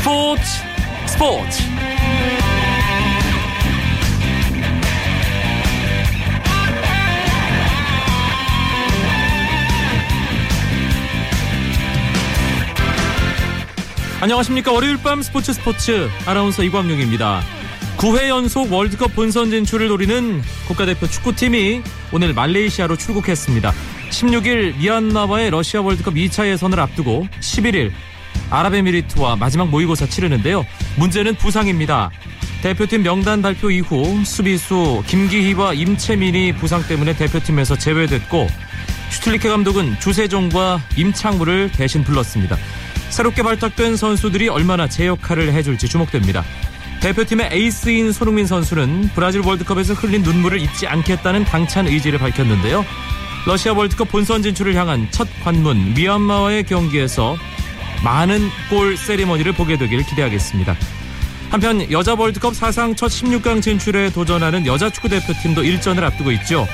스포츠 스포츠. 안녕하십니까. 월요일 밤 스포츠 스포츠. 아나운서 이광용입니다. 9회 연속 월드컵 본선 진출을 노리는 국가대표 축구팀이 오늘 말레이시아로 출국했습니다. 16일 미얀마와의 러시아 월드컵 2차 예선을 앞두고 11일 아랍에미리트와 마지막 모의고사 치르는데요 문제는 부상입니다 대표팀 명단 발표 이후 수비수 김기희와 임채민이 부상 때문에 대표팀에서 제외됐고 슈틀리케 감독은 주세종과 임창우를 대신 불렀습니다 새롭게 발탁된 선수들이 얼마나 제 역할을 해줄지 주목됩니다. 대표팀의 에이스인 손흥민 선수는 브라질 월드컵에서 흘린 눈물을 잊지 않겠다는 당찬 의지를 밝혔는데요. 러시아 월드컵 본선 진출을 향한 첫 관문 미얀마와의 경기에서 많은 골 세리머니를 보게 되길 기대하겠습니다. 한편 여자 월드컵 사상 첫 16강 진출에 도전하는 여자 축구 대표팀도 일전을 앞두고 있죠.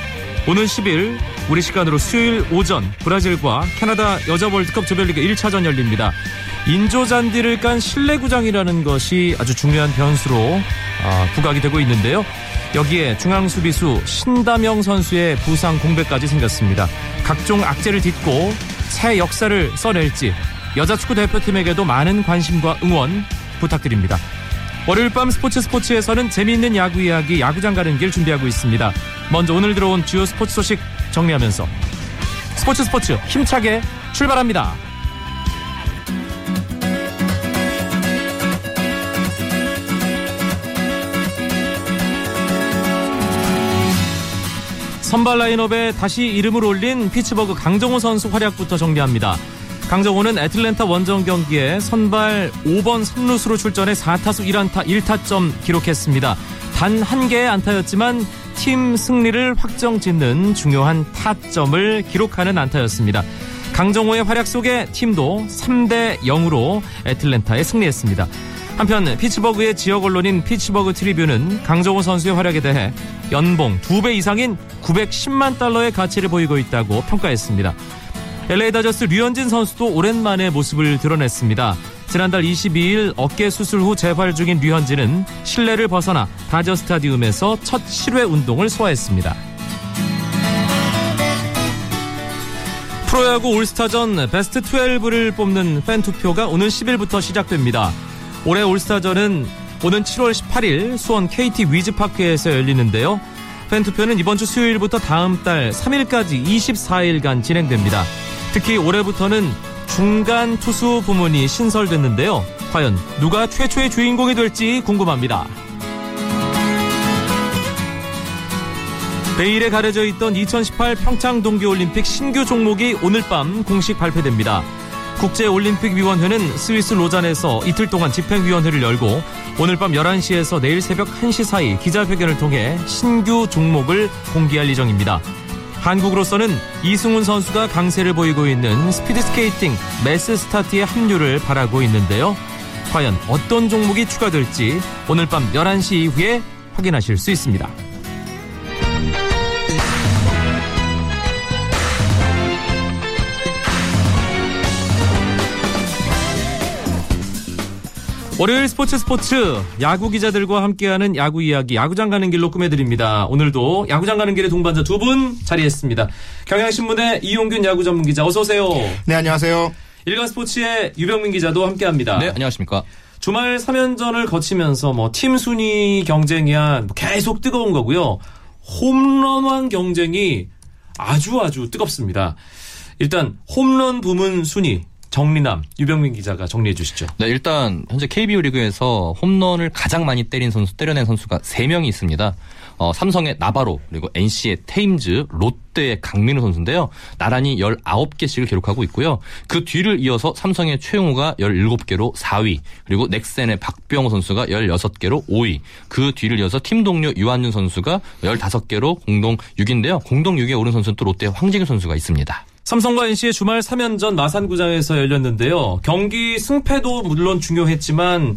오는 10일 우리 시간으로 수요일 오전 브라질과 캐나다 여자 월드컵 조별리그 1차전 열립니다. 인조 잔디를 깐 실내 구장이라는 것이 아주 중요한 변수로 아, 부각이 되고 있는데요. 여기에 중앙 수비수 신다명 선수의 부상 공백까지 생겼습니다. 각종 악재를 딛고 새 역사를 써낼지 여자 축구 대표팀에게도 많은 관심과 응원 부탁드립니다. 월요일 밤 스포츠 스포츠에서는 재미있는 야구 이야기 야구장 가는 길 준비하고 있습니다. 먼저 오늘 들어온 주요 스포츠 소식 정리하면서 스포츠 스포츠 힘차게 출발합니다. 선발 라인업에 다시 이름을 올린 피츠버그 강정호 선수 활약부터 정리합니다. 강정호는 애틀랜타 원정 경기에 선발 5번 3루수로 출전해 4타수 1안타 1타점 기록했습니다. 단 한 개의 안타였지만 팀 승리를 확정 짓는 중요한 타점을 기록하는 안타였습니다. 강정호의 활약 속에 팀도 3대 0으로 애틀랜타에 승리했습니다. 한편 피츠버그의 지역 언론인 피츠버그 트리뷴은 강정호 선수의 활약에 대해 연봉 2배 이상인 910만 달러의 가치를 보이고 있다고 평가했습니다. LA 다저스 류현진 선수도 오랜만에 모습을 드러냈습니다. 지난달 22일 어깨 수술 후 재활 중인 류현진은 실내를 벗어나 다저 스타디움에서 첫 실외 운동을 소화했습니다. 프로야구 올스타전 베스트 12를 뽑는 팬 투표가 오늘 10일부터 시작됩니다. 올해 올스타전은 오는 7월 18일 수원 KT 위즈파크에서 열리는데요. 팬 투표는 이번 주 수요일부터 다음 달 3일까지 24일간 진행됩니다. 특히 올해부터는 중간 투수 부문이 신설됐는데요. 과연 누가 최초의 주인공이 될지 궁금합니다. 베일에 가려져 있던 2018 평창 동계올림픽 신규 종목이 오늘 밤 공식 발표됩니다. 국제올림픽위원회는 스위스 로잔에서 이틀 동안 집행위원회를 열고 오늘 밤 11시에서 내일 새벽 1시 사이 기자회견을 통해 신규 종목을 공개할 예정입니다. 한국으로서는 이승훈 선수가 강세를 보이고 있는 스피드스케이팅 매스 스타트의 합류를 바라고 있는데요. 과연 어떤 종목이 추가될지 오늘 밤 11시 이후에 확인하실 수 있습니다. 월요일 스포츠 스포츠 야구 기자들과 함께하는 야구 이야기 야구장 가는 길로 꾸며드립니다. 오늘도 야구장 가는 길의 동반자 두 분 자리했습니다. 경향신문의 이용균 야구 전문 기자 어서 오세요. 네 안녕하세요. 일간 스포츠의 유병민 기자도 함께합니다. 네 안녕하십니까. 주말 3연전을 거치면서 뭐 팀 순위 경쟁이야 뭐 계속 뜨거운 거고요. 홈런왕 경쟁이 아주 아주 뜨겁습니다. 일단 홈런 부문 순위 정리남 유병민 기자가 정리해 주시죠. 네, 일단 현재 KBO 리그에서 홈런을 가장 많이 때린 선수 때려낸 선수가 3명이 있습니다. 어, 삼성의 나바로 그리고 NC의 테임즈, 롯데의 강민우 선수인데요. 나란히 19개씩을 기록하고 있고요. 그 뒤를 이어서 삼성의 최용우가 17개로 4위, 그리고 넥센의 박병호 선수가 16개로 5위. 그 뒤를 이어서 팀 동료 유한윤 선수가 15개로 공동 6위인데요. 공동 6위에 오른 선수는 또 롯데의 황재균 선수가 있습니다. 삼성과 NC의 주말 3연전 마산구장에서 열렸는데요. 경기 승패도 물론 중요했지만 아,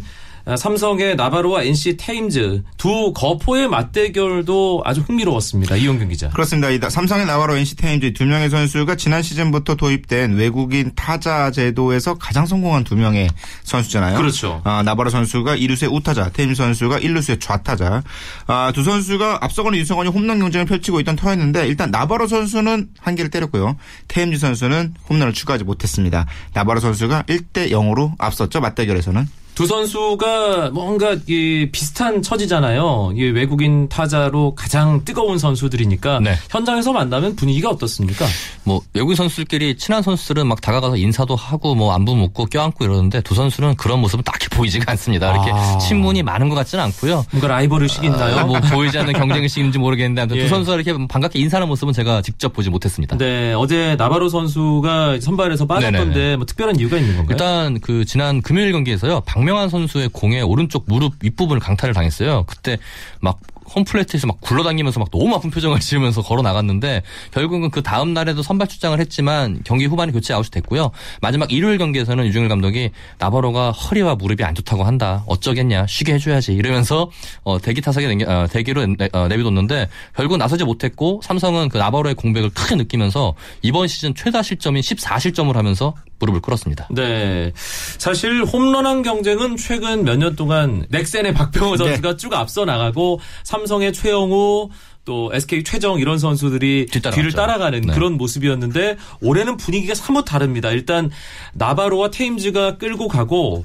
삼성의 나바로와 NC 테임즈 두 거포의 맞대결도 아주 흥미로웠습니다. 이용균 기자. 그렇습니다. 이 삼성의 나바로 NC 테임즈 두 명의 선수가 지난 시즌부터 도입된 외국인 타자 제도에서 가장 성공한 두 명의 선수잖아요. 그렇죠. 아, 나바로 선수가 2루수의 우타자, 테임즈 선수가 1루수의 좌타자. 아, 두 선수가 앞서거는 유성원이 홈런 경쟁을 펼치고 있던 터였는데 일단 나바로 선수는 한 개를 때렸고요. 테임즈 선수는 홈런을 추가하지 못했습니다. 나바로 선수가 1대 0으로 앞섰죠. 맞대결에서는. 두 선수가 뭔가 이 비슷한 처지잖아요. 이 외국인 타자로 가장 뜨거운 선수들이니까 네. 현장에서 만나면 분위기가 어떻습니까? 뭐 외국인 선수들끼리 친한 선수들은 막 다가가서 인사도 하고 뭐 안부 묻고 껴안고 이러는데 두 선수는 그런 모습은 딱히 보이지가 않습니다. 이렇게 아. 친분이 많은 것 같지는 않고요. 뭔가 라이벌 의식이 있나요? 아, 뭐 보이지 않는 경쟁 의식인지 모르겠는데 예. 두 선수가 이렇게 반갑게 인사하는 모습은 제가 직접 보지 못했습니다. 네, 어제 나바로 선수가 선발에서 빠졌던데. 뭐 특별한 이유가 있는 건가요? 일단 그 지난 금요일 경기에서요 박명 환 선수의 공에 오른쪽 무릎 윗부분을 강타를 당했어요. 그때 막 홈플레이트에서 막 굴러다니면서 막 너무 아픈 표정을 지으면서 걸어 나갔는데 결국은 그 다음 날에도 선발 출장을 했지만 경기 후반에 교체 아웃이 됐고요. 마지막 일요일 경기에서는 유중일 감독이 나바로가 허리와 무릎이 안 좋다고 한다. 어쩌겠냐 쉬게 해줘야지 이러면서 어, 대기 타석에 내겨- 어, 대기로 내, 어, 내비뒀는데 결국 나서지 못했고 삼성은 그 나바로의 공백을 크게 느끼면서 이번 시즌 최다 실점인 14실점을 하면서 무릎을 꿇었습니다. 네. 사실 홈런왕 경쟁은 최근 몇 년 동안 넥센의 박병호 네. 선수가 쭉 앞서 나가고 삼성의 최영우 또 SK 최정 이런 선수들이 뒤따라갔죠. 뒤를 따라가는 네. 그런 모습이었는데 올해는 분위기가 사뭇 다릅니다. 일단 나바로와 테임즈가 끌고 가고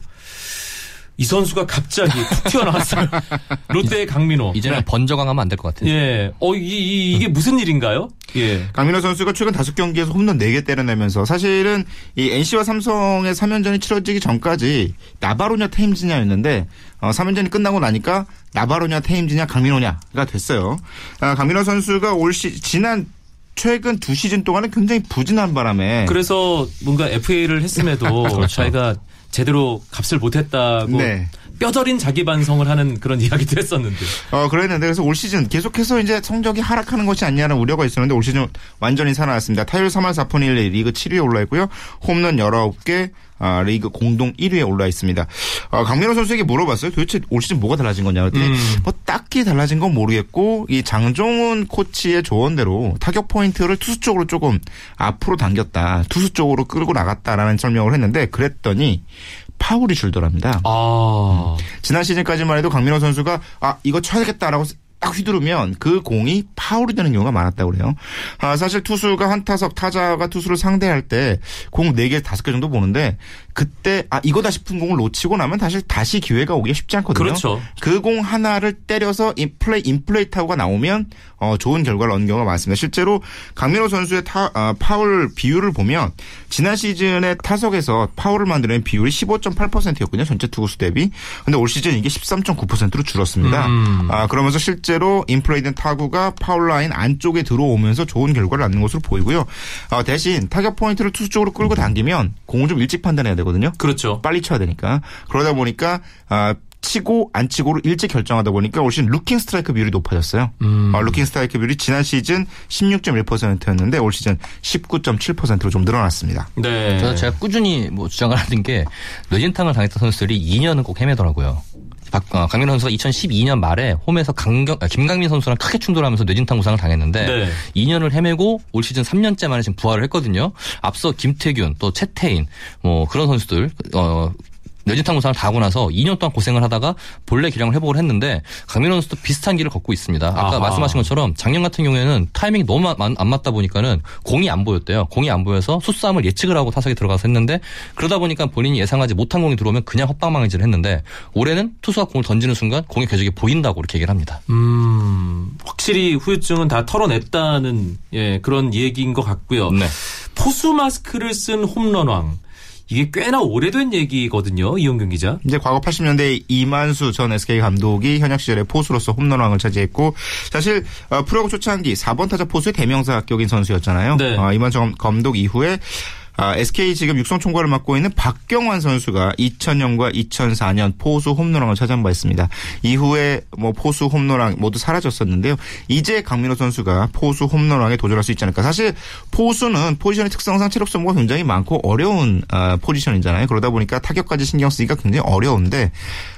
이 선수가 갑자기 툭 튀어나왔어요. 롯데의 강민호. 이제는 번져강하면 안 될 것 같아요. 예. 어, 이, 이, 이 게 무슨 일인가요? 예. 강민호 선수가 최근 다섯 경기에서 홈런 4개 때려내면서 사실은 이 NC와 삼성의 3연전이 치러지기 전까지 나바로냐 테임즈냐였는데 어, 3연전이 끝나고 나니까 나바로냐 테임즈냐 강민호냐가 됐어요. 아, 강민호 선수가 올 시, 지난 최근 두 시즌 동안은 굉장히 부진한 바람에 그래서 뭔가 FA를 했음에도 그렇죠. 자기가 제대로 값을 못했다고 네. 뼈저린 자기 반성을 하는 그런 이야기도 했었는데. 어, 그랬는데 그래서 올 시즌 계속해서 이제 성적이 하락하는 것이 아니냐는 우려가 있었는데 올 시즌 완전히 살아났습니다. 타율 3할 4푼 1리 리그 7위에 올라 있고요. 홈런 19개 아, 리그 공동 1위에 올라 있습니다. 어, 강민호 선수에게 물어봤어요. 도대체 올 시즌 뭐가 달라진 거냐 그랬더니 음. 뭐 딱히 달라진 건 모르겠고 이 장종훈 코치의 조언대로 타격 포인트를 투수 쪽으로 조금 앞으로 당겼다. 투수 쪽으로 끌고 나갔다라는 설명을 했는데 그랬더니 파울이 줄더랍니다. 아. 지난 시즌까지만 해도 강민호 선수가 아 이거 쳐야겠다라고 딱 휘두르면 그 공이 파울이 되는 경우가 많았다고 그래요. 아, 사실 투수가 한 타석 타자가 투수를 상대할 때 공 4개, 5개 정도 보는데 그때 아 이거다 싶은 공을 놓치고 나면 사실 다시 기회가 오기가 쉽지 않거든요. 그렇죠. 그 공 하나를 때려서 인플레이 인플레이 타구가 나오면 어, 좋은 결과를 얻는 경우가 많습니다. 실제로 강민호 선수의 타, 아, 파울 비율을 보면 지난 시즌에 타석에서 파울을 만드는 비율이 15.8%였거든요. 전체 투구수 대비. 근데 올 시즌 이게 13.9%로 줄었습니다. 음. 아, 그러면서 실제 로 인플레이된 타구가 파울 라인 안쪽에 들어오면서 좋은 결과를 낳는 것으로 보이고요. 어, 대신 타격 포인트를 투수 쪽으로 끌고 당기면 공을 좀 일찍 판단해야 되거든요. 그렇죠. 빨리 쳐야 되니까. 그러다 보니까 아, 치고 안 치고를 일찍 결정하다 보니까 올 시즌 루킹 스트라이크 비율이 높아졌어요. 음. 어, 루킹 스트라이크 비율이 지난 시즌 16.1%였는데 올 시즌 19.7%로 좀 늘어났습니다. 네. 그래서 제가 꾸준히 뭐 주장을 하는 게 뇌진탕을 당했던 선수들이 2년은 꼭 헤매더라고요. 박, 어, 강민호 선수가 2012년 말에 홈에서 강경, 아, 김강민 선수랑 크게 충돌하면서 뇌진탕 부상을 당했는데 네. 2년을 헤매고 올 시즌 3년째 만에 지금 부활을 했거든요. 앞서 김태균 또 채태인 뭐 그런 선수들 어 뇌진탕 부상을 다 하고 나서 2년 동안 고생을 하다가 본래 기량을 회복을 했는데 강민호 선수도 비슷한 길을 걷고 있습니다. 아까 아하. 말씀하신 것처럼 작년 같은 경우에는 타이밍이 너무 안, 안 맞다 보니까는 공이 안 보였대요. 공이 안 보여서 수싸움을 예측을 하고 타석에 들어가서 했는데 그러다 보니까 본인이 예상하지 못한 공이 들어오면 그냥 헛방망이질을 했는데 올해는 투수가 공을 던지는 순간 공의 궤적이 보인다고 이렇게 얘기를 합니다. 음, 확실히 후유증은 다 털어냈다는 예, 그런 얘기인 것 같고요. 네. 포수 마스크를 쓴 홈런왕. 이게 꽤나 오래된 얘기거든요. 이용균 기자. 이제 과거 80년대 이만수 전 SK 감독이 현역 시절에 포수로서 홈런왕을 차지했고 사실 어, 프로야구 초창기 4번 타자 포수의 대명사 격인 선수였잖아요. 네. 어, 이만수 감독 이후에 아, SK 지금 육성 총괄을 맡고 있는 박경환 선수가 2000년과 2004년 포수 홈런왕을 차지한 바 있습니다. 이후에 뭐 포수 홈런왕 모두 사라졌었는데요. 이제 강민호 선수가 포수 홈런왕에 도전할 수 있지 않을까. 사실 포수는 포지션의 특성상 체력 소모가 굉장히 많고 어려운 아, 포지션이잖아요. 그러다 보니까 타격까지 신경 쓰기가 굉장히 어려운데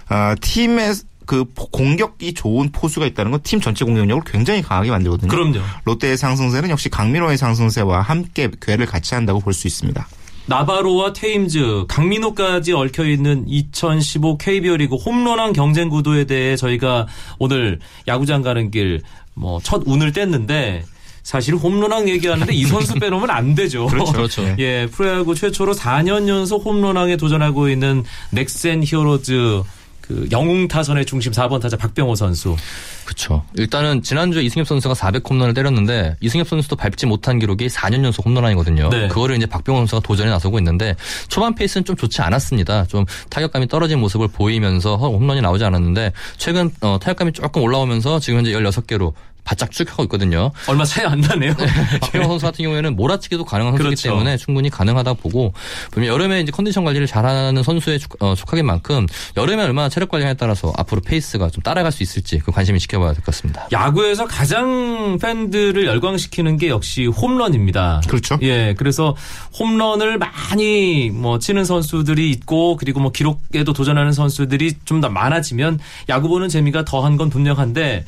아, 팀의 그 공격이 좋은 포수가 있다는 건 팀 전체 공격력을 굉장히 강하게 만들거든요. 그럼요. 롯데의 상승세는 역시 강민호의 상승세와 함께 궤를 같이 한다고 볼 수 있습니다. 나바로와 테임즈, 강민호까지 얽혀 있는 2015 KBO 리그 홈런왕 경쟁 구도에 대해 저희가 오늘 야구장 가는 길 뭐 첫 운을 뗐는데 사실 홈런왕 얘기하는데 이 선수 빼놓으면 안 되죠. 그렇죠. 그렇죠. 예, 프로야구 최초로 4년 연속 홈런왕에 도전하고 있는 넥센 히어로즈 그 영웅 타선의 중심 4번 타자 박병호 선수. 그렇죠. 일단은 지난주에 이승엽 선수가 400홈런을 때렸는데 이승엽 선수도 밟지 못한 기록이 4년 연속 홈런왕이거든요. 네. 그거를 이제 박병호 선수가 도전에 나서고 있는데 초반 페이스는 좀 좋지 않았습니다. 좀 타격감이 떨어진 모습을 보이면서 홈런이 나오지 않았는데 최근 어, 타격감이 조금 올라오면서 지금 현재 16개로 바짝 추격하고 있거든요. 얼마 차이 안 나네요. 박병호 선수 같은 경우에는 몰아치기도 가능한 선수이기 그렇죠. 때문에 충분히 가능하다 보고 보면 여름에 이제 컨디션 관리를 잘하는 선수의 촉- 어, 만큼 여름에 얼마나 체력 관리에 따라서 앞으로 페이스가 좀 따라갈 수 있을지 그 관심이 지켜봐야 될 것 같습니다. 야구에서 가장 팬들을 열광시키는 게 역시 홈런입니다. 그렇죠. 예, 그래서 홈런을 많이 뭐 치는 선수들이 있고 그리고 뭐 기록에도 도전하는 선수들이 좀 더 많아지면 야구 보는 재미가 더한 건 분명한데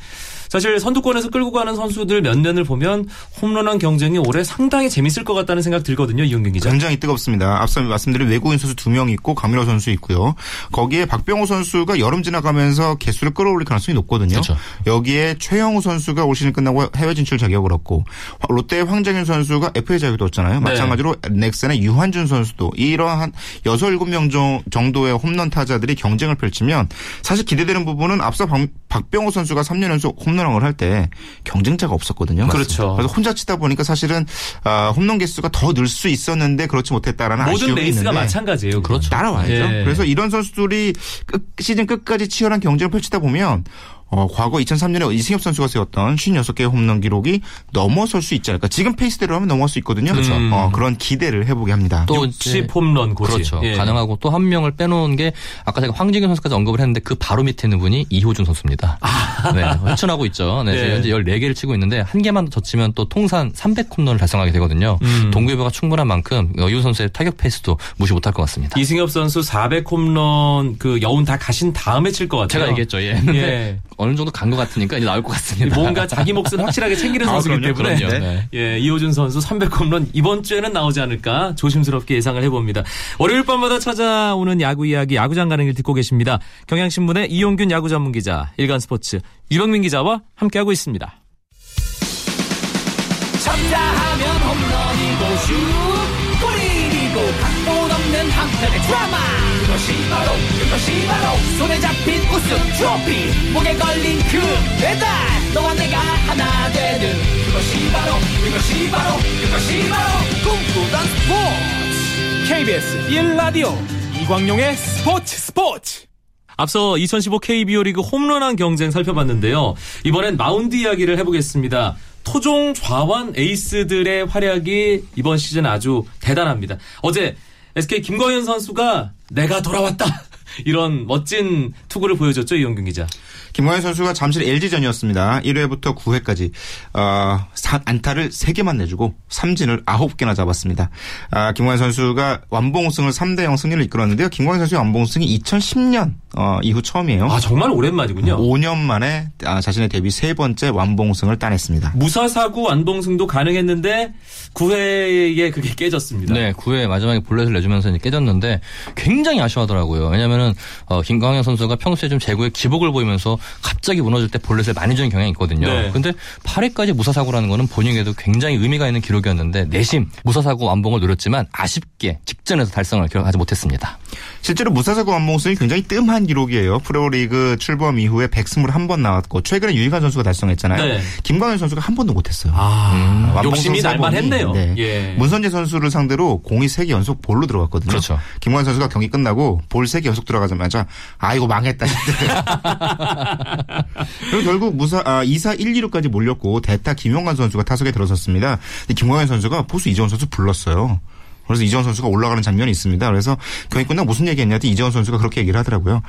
사실 선두권에서 끌고 가는 선수들 몇 년을 보면 홈런왕 경쟁이 올해 상당히 재밌을 것 같다는 생각 들거든요, 이용경 기자. 굉장히 뜨겁습니다. 앞서 말씀드린 외국인 선수 두 명 있고 강민호 선수 있고요. 거기에 박병호 선수가 여름 지나가면서 개수를 끌어올릴 가능성이 높거든요. 그렇죠. 여기에 최영우 선수가 올 시즌 끝나고 해외 진출 자격을 얻고 롯데의 황정윤 선수가 FA 자격도 얻잖아요. 네. 마찬가지로 넥센의 유한준 선수도 이러한 6, 7명 정- 정도의 홈런 타자들이 경쟁을 펼치면 사실 기대되는 부분은 앞서 박, 박병호 선수가 3년 연속 홈런왕을 할 때 경쟁자가 없었거든요. 그렇죠. 그래서 혼자 치다 보니까 사실은 아, 홈런 개수가 더 늘 수 있었는데 그렇지 못했다라는 모든 아쉬움이 레이스가 있는데 마찬가지예요. 그렇죠. 따라와야죠. 예. 그래서 이런 선수들이 끝, 시즌 끝까지 치열한 경쟁을 펼치다 보면 어, 과거 2003년에 이승엽 선수가 세웠던 56개의 홈런 기록이 넘어설 수 있지 않을까. 지금 페이스대로 하면 넘어갈 수 있거든요. 그렇죠. 어, 그런 기대를 해보게 합니다. 또 60 홈런 고지. 그렇죠. 예. 가능하고 또 한 명을 빼놓은 게 아까 제가 황진균 선수까지 언급을 했는데 그 바로 밑에 있는 분이 이호준 선수입니다. 네, 회춘하고 있죠. 네, 네. 현재 14개를 치고 있는데 한 개만 더 젖히면 또 통산 300홈런을 달성하게 되거든요. 음. 동기부여가 충분한 만큼 어, 이호 선수의 타격 페이스도 무시 못할 것 같습니다. 이승엽 선수 400 홈런 그 여운 다 가신 다음에 칠 것 같아요. 제가 얘기했죠. 예. 예. 어느 정도 간 것 같으니까 이제 나올 것 같습니다. 뭔가 자기 몫은 확실하게 챙기는 아, 선수이기 그럼요, 때문에 그럼요. 네. 예, 이호준 선수 300홈런 이번 주에는 나오지 않을까 조심스럽게 예상을 해봅니다. 월요일 밤마다 찾아오는 야구 이야기 야구장 가는 길 듣고 계십니다. 경향신문의 이용균 야구 전문 기자, 일간스포츠 유병민 기자와 함께하고 있습니다. 쳤다 하면 홈런이고 슛 골이고 각본 없는 한편의 드라마 그것이 바로 그것이 바로 손에 잡힌 우승 트로피 목에 걸린 그 배달 너와 내가 하나 되는 그것이 바로 그것이 바로 그것이 바로 꿈꾸던 스포츠 KBS 1라디오 이광용의 스포츠 스포츠 앞서 2015 KBO 리그 홈런왕 경쟁 살펴봤는데요. 이번엔 마운드 이야기를 해보겠습니다. 토종 좌완 에이스들의 활약이 이번 시즌 아주 대단합니다. 어제 SK 김광현 선수가 내가 돌아왔다. 이런 멋진 투구를 보여줬죠, 이용균 기자. 김광현 선수가 잠실 LG전이었습니다. 1회부터 9회까지 어, 사- 안타를 3개만 내주고 삼진을 9개나 잡았습니다. 아, 김광현 선수가 완봉승을 3대 0 승리를 이끌었는데요. 김광현 선수의 완봉승이 2010년 어, 이후 처음이에요. 아, 정말 오랜만이군요. 5년 만에 아, 자신의 데뷔 세 번째 완봉승을 따냈습니다. 무사사구 완봉승도 가능했는데 9회에 그게 깨졌습니다. 네, 9회 마지막에 볼넷을 내주면서 이제 깨졌는데 굉장히 아쉬워하더라고요. 왜냐면은 어, 김광현 선수가 평소에 좀 제구에 기복을 보이면서 갑자기 무너질 때 볼넷을 많이 주는 경향이 있거든요. 네. 근데 8회까지 무사사구라는 거는 본인에게도 굉장히 의미가 있는 기록이었는데 내심 무사사구 완봉을 노렸지만 아쉽게 직전에서 달성을 기록하지 못했습니다. 실제로 무사사구 완봉승이 굉장히 뜸한 기록이에요. 프로리그 출범 이후에 121번 나왔고 최근에 유희관 선수가 달성했잖아요. 네. 김광현 선수가 한 번도 못했어요. 아, 완봉승 욕심이 세 날만 번이, 했네요. 네. 예. 문선재 선수를 상대로 공이 3개 연속 볼로 들어갔거든요. 그렇죠. 김광현 선수가 경기 끝나고 볼 3개 연속 들어가자마자 아이고 망했다. 그리고 결국 무사 아, 2사 1, 2루까지 몰렸고 대타 김용관 선수가 타석에 들어섰습니다. 근데 김광현 선수가 포수 이정훈 선수 불렀어요. 그래서 이재원 선수가 올라가는 장면이 있습니다. 그래서 경기 끝나고 무슨 얘기했냐 했더니 이재원 선수가 그렇게 얘기를 하더라고요.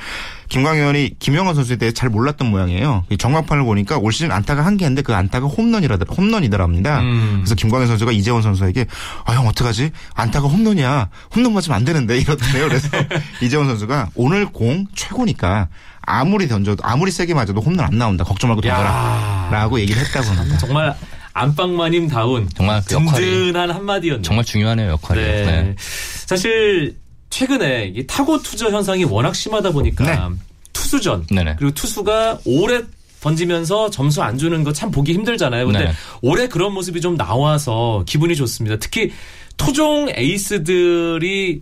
김광현이 김영환 선수에 대해 잘 몰랐던 모양이에요. 이 정광판을 보니까 올 시즌 안타가 한 개인데 그 안타가 홈런이라더 홈런이더랍니다. 음. 그래서 김광현 선수가 이재원 선수에게 아 형 어떡하지? 안타가 홈런이야. 홈런 맞으면 안 되는데 이러던데요. 그래서 이재원 선수가 오늘 공 최고니까 아무리 던져도 아무리 세게 맞아도 홈런 안 나온다. 걱정 말고 던져라. 야. 라고 얘기를 했다고 합니다. 정말 안방마님 다운 정말 그 든든한 한마디였네요. 정말 중요하네요 역할이. 네. 네. 사실 최근에 이 타고 투저 현상이 워낙 심하다 보니까 네. 투수전 네네. 그리고 투수가 오래 던지면서 점수 안 주는 거 참 보기 힘들잖아요. 근데 네. 올해 그런 모습이 좀 나와서 기분이 좋습니다. 특히 토종 에이스들이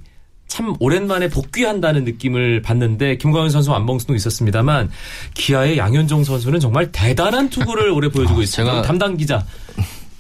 참 오랜만에 복귀한다는 느낌을 받는데 김광현 선수 안봉수도 있었습니다만 기아의 양현종 선수는 정말 대단한 투구를 올해 보여주고 아, 있습니다. 제가- 담당 기자.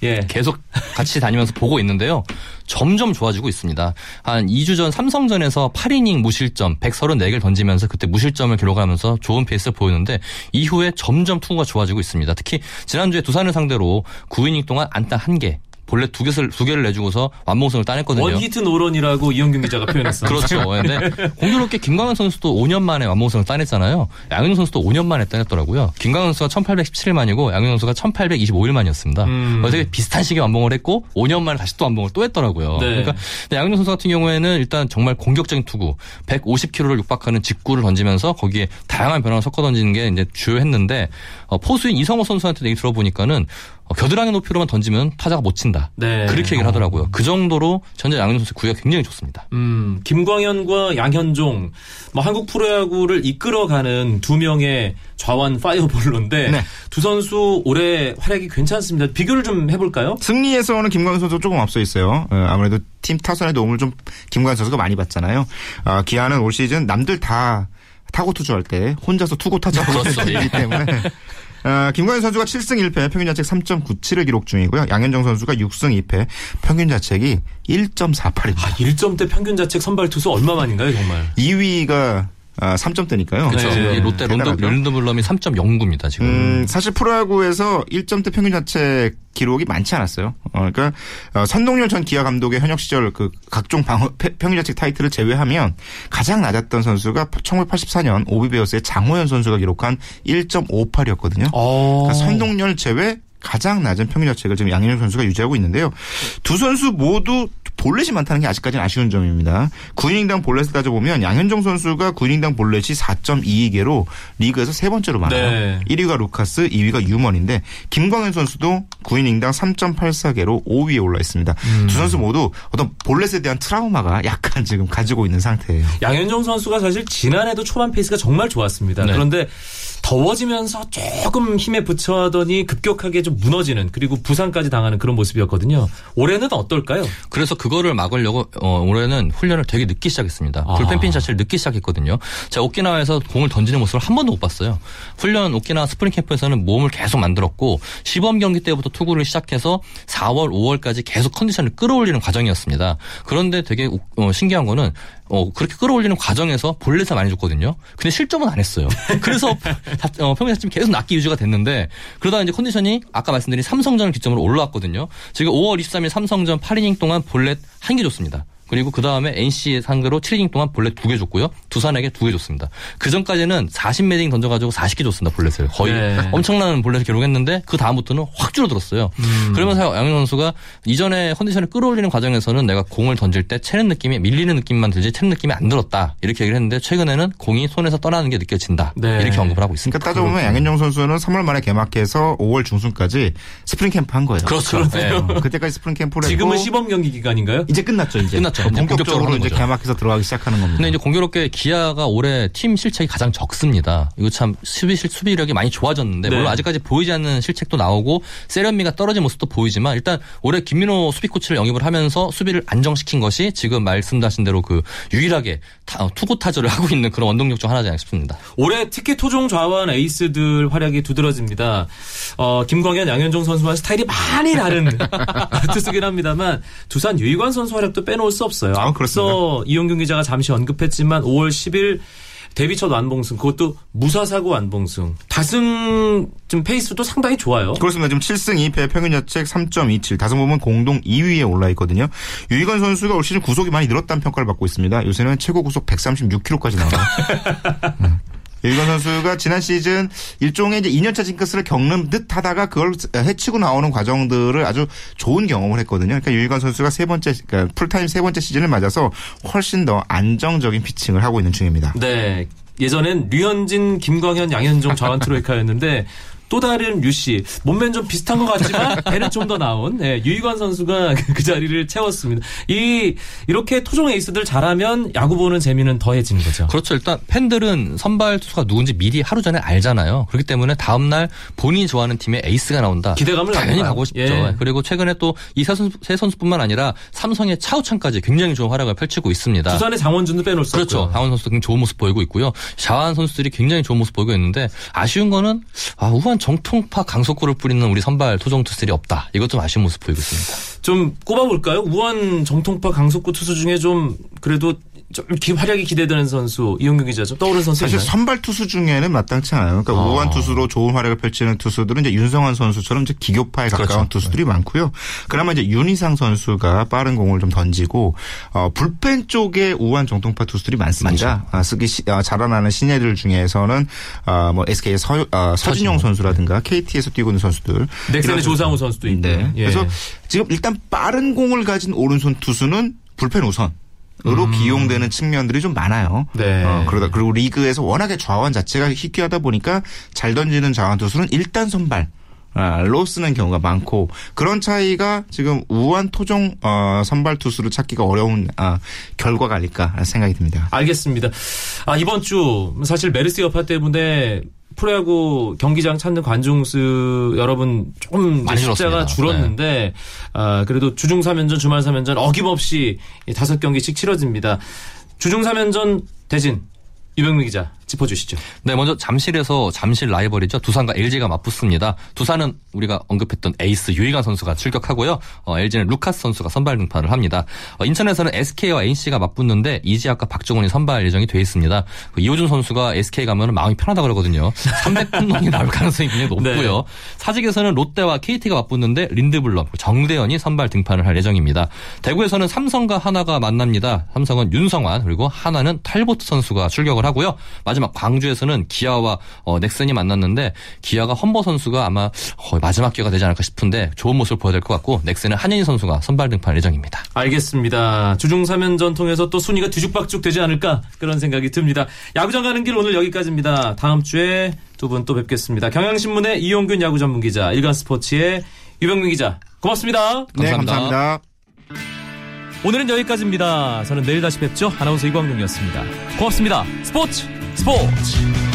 예. 계속 같이 다니면서 보고 있는데요. 점점 좋아지고 있습니다. 한 2주 전 삼성전에서 8이닝 무실점 134개를 던지면서 그때 무실점을 기록하면서 좋은 페이스를 보였는데 이후에 점점 투구가 좋아지고 있습니다. 특히 지난주에 두산을 상대로 9이닝 동안 안타 1개 본래 두 개를 두 개를 내주고서 완봉승을 따냈거든요. 원히트 노런이라고 이영균 기자가 표현했어요. 그렇죠. 근데 공교롭게 김광현 선수도 5년 만에 완봉승을 따냈잖아요. 양현종 선수도 5년 만에 따냈더라고요. 김광현 선수가 1817만이고 양현종 선수가 1825일 만이었습니다. 음. 그래서 되게 비슷한 시기에 완봉을 했고 5년 만에 다시 또 완봉을 또 했더라고요. 네. 그러니까 양현종 선수 같은 경우에는 일단 정말 공격적인 투구, 150km를 육박하는 직구를 던지면서 거기에 다양한 변화를 섞어 던지는 게 이제 주요했는데 어, 포수인 이성호 선수한테 얘기 들어보니까는 어, 겨드랑이 높이로만 던지면 타자가 못 친다. 네. 그렇게 얘기를 하더라고요. 그 정도로 현재 양현종 선수 구위가 굉장히 좋습니다. 음, 김광현과 양현종, 뭐 한국 프로야구를 이끌어가는 두 명의 좌완 파이어볼로인데 네. 두 선수 올해 활약이 괜찮습니다. 비교를 좀 해볼까요? 승리에서는 김광현 선수 조금 앞서 있어요. 어, 아무래도 팀 타선의 도움을 좀 김광현 선수가 많이 받잖아요. 아, 기아는 올 시즌 남들 다 타고 투수할 때 혼자서 투고 타자하고 그렇죠. 있기 때문에 어, 김광현 선수가 7승 1패 평균 자책 3.97을 기록 중이고요. 양현종 선수가 6승 2패 평균 자책이 1.48입니다. 아, 1점대 평균 자책 선발 투수 얼마 만인가요, 정말? 2위가 아, 3점대니까요. 그렇죠. 네. 이 롯데. 런드블럼이 3.09입니다 지금. 음, 사실 프로야구에서 1점대 평균 자책 기록이 많지 않았어요. 어, 그러니까 어, 선동열 전 기아 감독의 현역 시절 그 각종 방어 패- 평균 자책 타이틀을 제외하면 가장 낮았던 선수가 1984년 오비베어스의 장호연 선수가 기록한 1.58이었거든요. 어. 그러니까 선동열 제외 가장 낮은 평균 자책을 지금 양현종 선수가 유지하고 있는데요. 두 선수 모두 볼넷이 많다는 게 아직까지는 아쉬운 점입니다. 9이닝당 볼넷을 따져보면 양현종 선수가 9이닝당 볼넷이 4.22개로 리그에서 세 번째로 많아요. 네. 1위가 루카스, 2위가 유먼인데 김광현 선수도 9이닝당 3.84개로 5위에 올라 있습니다. 음. 두 선수 모두 어떤 볼넷에 대한 트라우마가 약간 지금 가지고 있는 상태예요. 양현종 선수가 사실 지난해도 초반 페이스가 정말 좋았습니다. 네. 그런데 더워지면서 조금 힘에 부쳐하더니 급격하게 좀 무너지는 그리고 부상까지 당하는 그런 모습이었거든요. 올해는 어떨까요? 그래서 그거를 막으려고 어, 올해는 훈련을 되게 늦게 시작했습니다. 아. 불펜 피칭 자체를 늦게 시작했거든요. 제가 오키나와에서 공을 던지는 모습을 한 번도 못 봤어요. 훈련 오키나와 스프링 캠프에서는 몸을 계속 만들었고 시범 경기 때부터 투구를 시작해서 4월, 5월까지 계속 컨디션을 끌어올리는 과정이었습니다. 그런데 되게 우- 어, 신기한 거는 어, 그렇게 끌어올리는 과정에서 볼넷을 많이 줬거든요. 근데 실점은 안 했어요. 그래서 다- 어, 평균 자책이 계속 낮게 유지가 됐는데 그러다가 이제 컨디션이 아까 말씀드린 삼성전을 기점으로 올라왔거든요. 지금 5월 23일 삼성전 8이닝 동안 볼넷 한 개 줬습니다. 그리고 그 다음에 NC 상대로 7이닝 동안 볼넷 두 개 줬고요. 두산에게 두 개 줬습니다. 그 전까지는 40매딩 던져가지고 40개 줬습니다. 볼넷을 거의 네. 엄청난 볼넷을 기록했는데 그 다음부터는 확 줄어들었어요. 그러면서 양현 선수가 이전에 컨디션을 끌어올리는 과정에서는 내가 공을 던질 때 채는 느낌이 밀리는 느낌만 들지 채는 느낌이 안 들었다 이렇게 얘기를 했는데 최근에는 공이 손에서 떠나는 게 느껴진다 네. 이렇게 언급을 하고 있습니다. 그러니까 따져보면 양현종 선수는 3월 말에 개막해서 5월 중순까지 스프링 캠프 한 거예요. 그렇죠. 네. 어, 그때까지 스프링 캠프를 지금은 시범 경기 기간인가요? 이제 끝났죠. 이제 끝났죠. 이제 본격적으로 이제 거죠. 개막해서 들어가기 시작하는 겁니다. 근데 이제 공교롭게 KIA가 올해 팀 실책이 가장 적습니다. 이거 참 수비 실 수비력이 많이 좋아졌는데 네. 물론 아직까지 보이지 않는 실책도 나오고 세련미가 떨어진 모습도 보이지만 일단 올해 김민호 수비 코치를 영입을 하면서 수비를 안정시킨 것이 지금 말씀하신 대로 그 유일하게 투구 타절을 하고 있는 그런 원동력 중 하나지 않나 싶습니다. 올해 특히 토종 좌완 에이스들 활약이 두드러집니다. 어, 김광현, 양현종 선수와 스타일이 많이 다른 투수긴 합니다만 두산 유이관 선수 활약도 빼놓을 수 없어요. 아, 앞서 이용균 기자가 잠시 언급했지만 5월 10일 데뷔 첫 완봉승 그것도 무사사고 완봉승. 다승 좀 페이스도 상당히 좋아요. 그렇습니다. 지금 7승 2패 평균 자책 3.27 다섯 보면 공동 2위에 올라 있거든요. 유희건 선수가 올 시즌 구속이 많이 늘었다는 평가를 받고 있습니다. 요새는 최고 구속 136km까지 나와요. 음. 유희건 선수가 지난 시즌 일종의 이제 2년차 징크스를 겪는 듯 하다가 그걸 해치고 나오는 과정들을 아주 좋은 경험을 했거든요. 그러니까 유희건 선수가 세 번째, 그러니까 풀타임 세 번째 시즌을 맞아서 훨씬 더 안정적인 피칭을 하고 있는 중입니다. 네. 예전엔 류현진, 김광현, 양현종 저한 트로이카였는데 또 다른 류씨 몸매는 좀 비슷한 것 같지만 배는 좀 더 나온 네, 유희관 선수가 그 자리를 채웠습니다. 이 이렇게 토종 에이스들 잘하면 야구 보는 재미는 더해지는 거죠. 그렇죠. 일단 팬들은 선발 투수가 누군지 미리 하루 전에 알잖아요. 그렇기 때문에 다음 날 본인이 좋아하는 팀의 에이스가 나온다. 기대감을 당연히. 가고 싶죠. 예. 그리고 최근에 또 이세 선수, 세 선수뿐만 아니라 삼성의 차우찬까지 굉장히 좋은 활약을 펼치고 있습니다. 부산의 장원준도 빼놓을 수 그렇죠. 없고요. 강원 선수도 굉장히 좋은 모습 보이고 있고요. 샤완 선수들이 굉장히 좋은 모습 보이고 있는데 아쉬운 거는 아, 우한 정통파 강속구를 뿌리는 우리 선발 토종 투수들이 없다. 이것 좀 아쉬운 모습 보이고 있습니다. 좀 꼽아볼까요? 우한 정통파 강속구 투수 중에 좀 그래도 좀 기- 활약이 기대되는 선수 이용규 기자 좀 떠오르는 선수 사실 있나요? 선발 투수 중에는 마땅치 않아요. 그러니까 아. 우한 투수로 좋은 활약을 펼치는 투수들은 이제 윤성환 선수처럼 이제 기교파에 가까운 그렇죠. 투수들이 많고요. 그나마 이제 윤희상 선수가 빠른 공을 좀 던지고 어, 불펜 쪽에 우한 정통파 투수들이 많습니다. 아, 쓰기 시, 아, 자라나는 신예들 중에서는 아, 뭐 SK의 서, 아, 서진용 선수라든가 KT에서 뛰고 있는 선수들. 넥센의 조상우 선수. 선수도 있고. 네. 예. 그래서 지금 일단 빠른 공을 가진 오른손 투수는 불펜 우선. 으로 기용되는 측면들이 좀 많아요. 음. 네. 어, 그러다 그리고 리그에서 워낙에 좌완 자체가 희귀하다 보니까 잘 던지는 좌완 투수는 일단 선발. 아, 로 쓰는 경우가 많고 그런 차이가 지금 우한 토종 어, 선발 투수를 찾기가 어려운 아, 결과가 아닐까 생각이 듭니다. 알겠습니다. 아, 이번 주 사실 메르스 여파 때문에 프로야구 경기장 찾는 관중 수 여러분 조금 숫자가. 줄었는데 아, 그래도 주중 3연전 주말 3연전 어김없이 이 다섯 경기씩 치러집니다. 주중 3연전 대진 유병민 기자 짚어주시죠. 네, 먼저 잠실에서 잠실 라이벌이죠. 두산과 LG가 맞붙습니다. 두산은 우리가 언급했던 에이스 유희관 선수가 출격하고요. 어, LG는 루카스 선수가 선발 등판을 합니다. 어, 인천에서는 SK와 NC가 맞붙는데 이지학과 박정훈이 선발 예정이 돼 있습니다. 그 이호준 선수가 SK 가면 마음이 편하다 그러거든요. 300홈런이 나올 가능성이 굉장히 높고요. 네. 사직에서는 롯데와 KT가 맞붙는데 린드블럼, 정대현이 선발 등판을 할 예정입니다. 대구에서는 삼성과 하나가 만납니다. 삼성은 윤성환 그리고 하나는 탈보트 선수가 출격을 하고요. 마지막 광주에서는 기아와 어, 넥슨이 만났는데 기아가 험버 선수가 아마 거의 마지막 기회가 되지 않을까 싶은데 좋은 모습을 보여야 될 것 같고 넥슨은 한현희 선수가 선발 등판 예정입니다. 알겠습니다. 주중 3연전 통해서 또 순위가 뒤죽박죽 되지 않을까 그런 생각이 듭니다. 야구장 가는 길 오늘 여기까지입니다. 다음 주에 두 분 또 뵙겠습니다. 경향신문의 이용균 야구 전문 기자, 일간스포츠의 유병민 기자. 고맙습니다. 네, 감사합니다. 감사합니다. 오늘은 여기까지입니다. 저는 내일 다시 뵙죠. 아나운서 이광용이었습니다. 고맙습니다. 스포츠 스포츠.